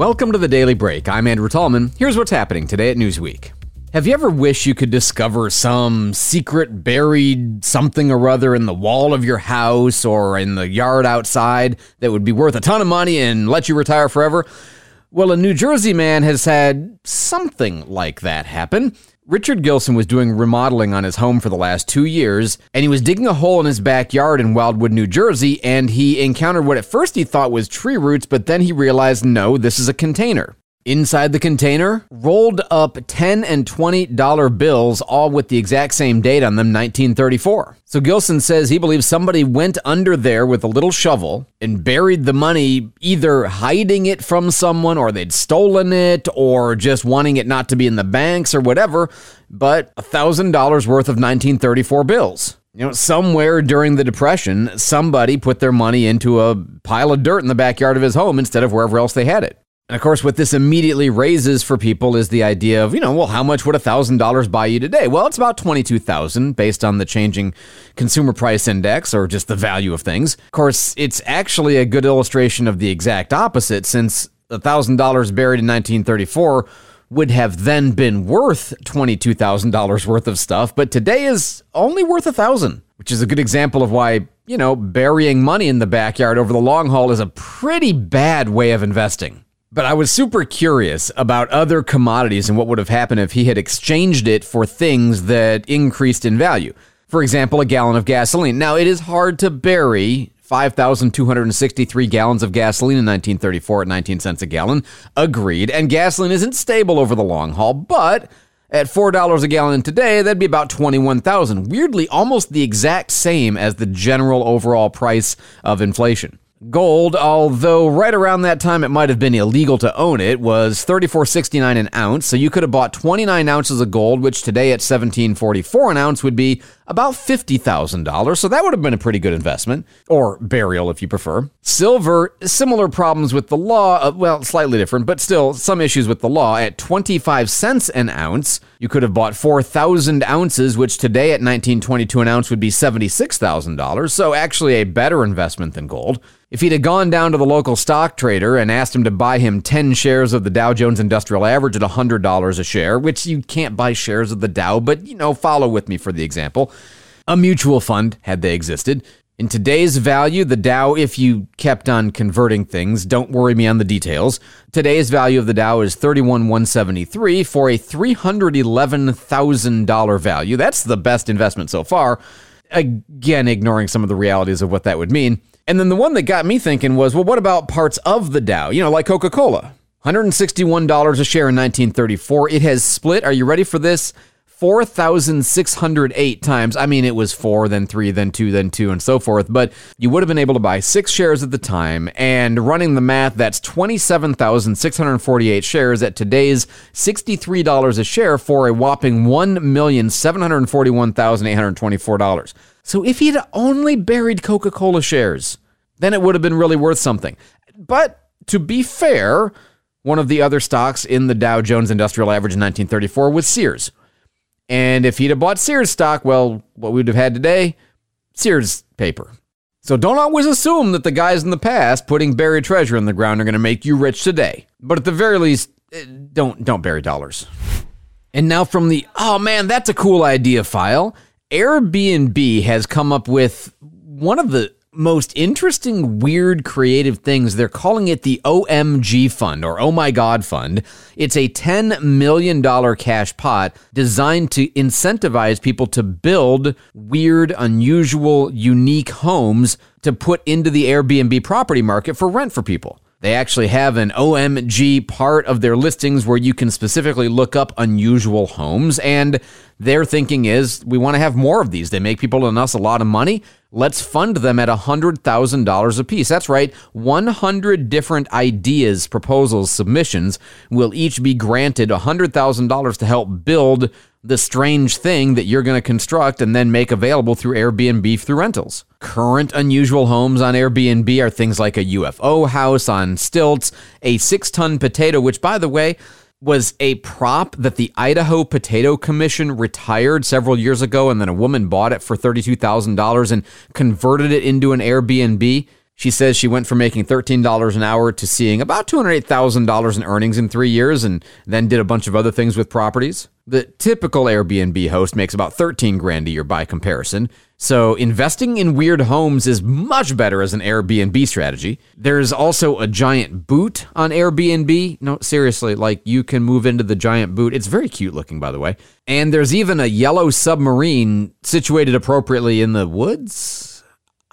Welcome to the Daily Break. I'm Andrew Tallman. Here's what's happening today at Newsweek. Have you ever wished you could discover some secret buried something or other in the wall of your house or in the yard outside that would be worth a ton of money and let you retire forever? Well, a New Jersey man has had something like that happen. Richard Gilson was doing remodeling on his home for the last two years, and he was digging a hole in his backyard in Wildwood, New Jersey, and he encountered what at first he thought was tree roots, but then he realized no, this is a container. Inside the container, rolled up 10 and $20 bills, all with the exact same date on them, 1934. So Gilson says he believes somebody went under there with a little shovel and buried the money, either hiding it from someone or they'd stolen it or just wanting it not to be in the banks or whatever, but $1,000 worth of 1934 bills. You know, somewhere during the Depression, somebody put their money into a pile of dirt in the backyard of his home instead of wherever else they had it. And of course, what this immediately raises for people is the idea of, you know, well, how much would $1,000 buy you today? Well, it's about 22000 based on the changing consumer price index or just the value of things. Of course, it's actually a good illustration of the exact opposite since $1,000 buried in 1934 would have then been worth $22,000 worth of stuff, but today is only worth a 1000 which is a good example of why, you know, burying money in the backyard over the long haul is a pretty bad way of investing. But I was super curious about other commodities and what would have happened if he had exchanged it for things that increased in value. For example, a gallon of gasoline. Now, it is hard to bury 5,263 gallons of gasoline in 1934 at 19 cents a gallon. Agreed. And gasoline isn't stable over the long haul, but at $4 a gallon today, that'd be about 21,000. Weirdly, almost the exact same as the general overall price of inflation. Gold, although right around that time it might have been illegal to own it, was 34.69 an ounce. So you could have bought 29 ounces of gold, which today at 17.44 an ounce would be about $50,000. So that would have been a pretty good investment, or burial if you prefer. Silver, similar problems with the law, uh, well, slightly different, but still some issues with the law. At 25 cents an ounce, you could have bought 4,000 ounces, which today at 1922 an ounce would be $76,000. So actually a better investment than gold. If he'd have gone down to the local stock trader and asked him to buy him 10 shares of the Dow Jones Industrial Average at $100 a share, which you can't buy shares of the Dow, but you know, follow with me for the example, a mutual fund, had they existed. In today's value, the Dow, if you kept on converting things, don't worry me on the details. Today's value of the Dow is 31,173 for a $311,000 value. That's the best investment so far. Again, ignoring some of the realities of what that would mean. And then the one that got me thinking was, well, what about parts of the Dow? You know, like Coca Cola. $161 a share in 1934. It has split. Are you ready for this? 4,608 times. I mean, it was four, then three, then two, then two, and so forth. But you would have been able to buy six shares at the time. And running the math, that's 27,648 shares at today's $63 a share for a whopping $1,741,824. So if he'd only buried Coca Cola shares, then it would have been really worth something. But to be fair, one of the other stocks in the Dow Jones Industrial Average in 1934 was Sears. And if he'd have bought Sears stock, well, what we'd have had today, Sears paper. So don't always assume that the guys in the past putting buried treasure in the ground are going to make you rich today. But at the very least, eh, don't don't bury dollars. And now from the oh man, that's a cool idea file, Airbnb has come up with one of the most interesting, weird, creative things. They're calling it the OMG Fund or Oh My God Fund. It's a $10 million cash pot designed to incentivize people to build weird, unusual, unique homes to put into the Airbnb property market for rent for people. They actually have an OMG part of their listings where you can specifically look up unusual homes. And their thinking is we want to have more of these. They make people and us a lot of money. Let's fund them at $100,000 apiece. That's right, 100 different ideas, proposals, submissions will each be granted $100,000 to help build the strange thing that you're going to construct and then make available through Airbnb through rentals. Current unusual homes on Airbnb are things like a UFO house on stilts, a six ton potato, which, by the way, was a prop that the Idaho Potato Commission retired several years ago, and then a woman bought it for $32,000 and converted it into an Airbnb. She says she went from making $13 an hour to seeing about $208,000 in earnings in three years and then did a bunch of other things with properties. The typical Airbnb host makes about 13 grand a year by comparison. So investing in weird homes is much better as an Airbnb strategy. There's also a giant boot on Airbnb. No, seriously, like you can move into the giant boot. It's very cute looking, by the way. And there's even a yellow submarine situated appropriately in the woods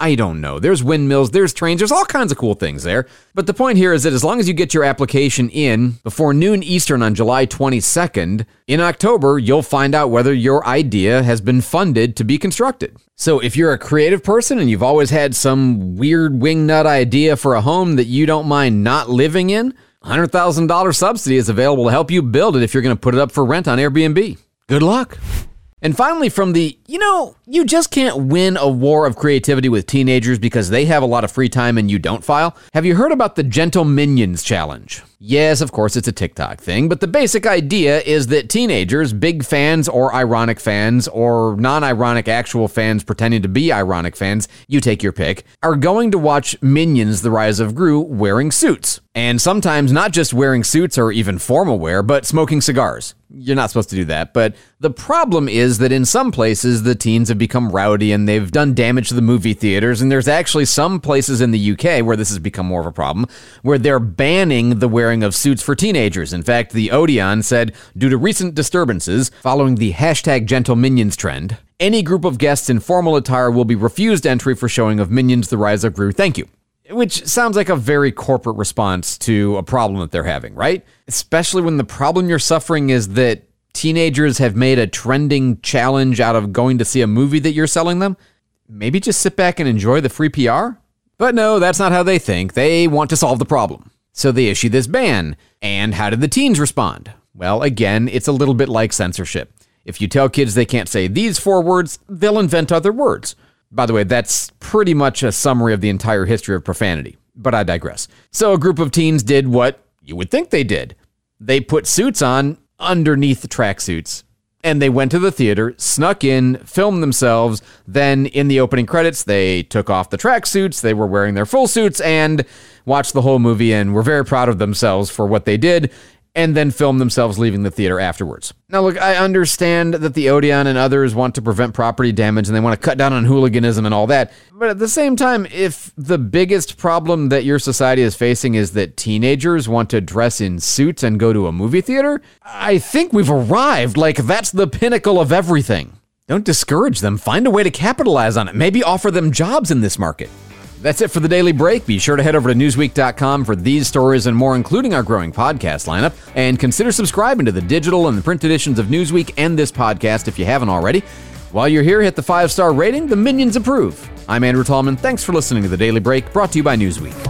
I don't know. There's windmills, there's trains, there's all kinds of cool things there. But the point here is that as long as you get your application in before noon Eastern on July 22nd, in October, you'll find out whether your idea has been funded to be constructed. So if you're a creative person and you've always had some weird wingnut idea for a home that you don't mind not living in, $100,000 subsidy is available to help you build it if you're going to put it up for rent on Airbnb. Good luck. And finally, from the, you know, you just can't win a war of creativity with teenagers because they have a lot of free time and you don't file. Have you heard about the Gentleminions Challenge? Yes, of course, it's a TikTok thing, but the basic idea is that teenagers, big fans or ironic fans, or non ironic actual fans pretending to be ironic fans, you take your pick, are going to watch Minions The Rise of Gru wearing suits. And sometimes not just wearing suits or even formal wear, but smoking cigars. You're not supposed to do that. But the problem is that in some places, the teens have become rowdy and they've done damage to the movie theaters. And there's actually some places in the UK where this has become more of a problem, where they're banning the wearing of suits for teenagers. In fact, the Odeon said, due to recent disturbances following the hashtag gentleminions trend, any group of guests in formal attire will be refused entry for showing of Minions The Rise of Gru. Thank you. Which sounds like a very corporate response to a problem that they're having, right? Especially when the problem you're suffering is that teenagers have made a trending challenge out of going to see a movie that you're selling them. Maybe just sit back and enjoy the free PR? But no, that's not how they think. They want to solve the problem. So they issue this ban. And how did the teens respond? Well, again, it's a little bit like censorship. If you tell kids they can't say these four words, they'll invent other words. By the way, that's pretty much a summary of the entire history of profanity, but I digress. So, a group of teens did what you would think they did they put suits on underneath the tracksuits. And they went to the theater, snuck in, filmed themselves. Then, in the opening credits, they took off the tracksuits. They were wearing their full suits and watched the whole movie and were very proud of themselves for what they did and then film themselves leaving the theater afterwards. Now, look, I understand that the Odeon and others want to prevent property damage and they want to cut down on hooliganism and all that. But at the same time, if the biggest problem that your society is facing is that teenagers want to dress in suits and go to a movie theater, I think we've arrived. Like, that's the pinnacle of everything. Don't discourage them. Find a way to capitalize on it. Maybe offer them jobs in this market. That's it for the daily break. Be sure to head over to Newsweek.com for these stories and more, including our growing podcast lineup. And consider subscribing to the digital and the print editions of Newsweek and this podcast if you haven't already. While you're here, hit the five star rating. The minions approve. I'm Andrew Tallman. Thanks for listening to the Daily Break, brought to you by Newsweek.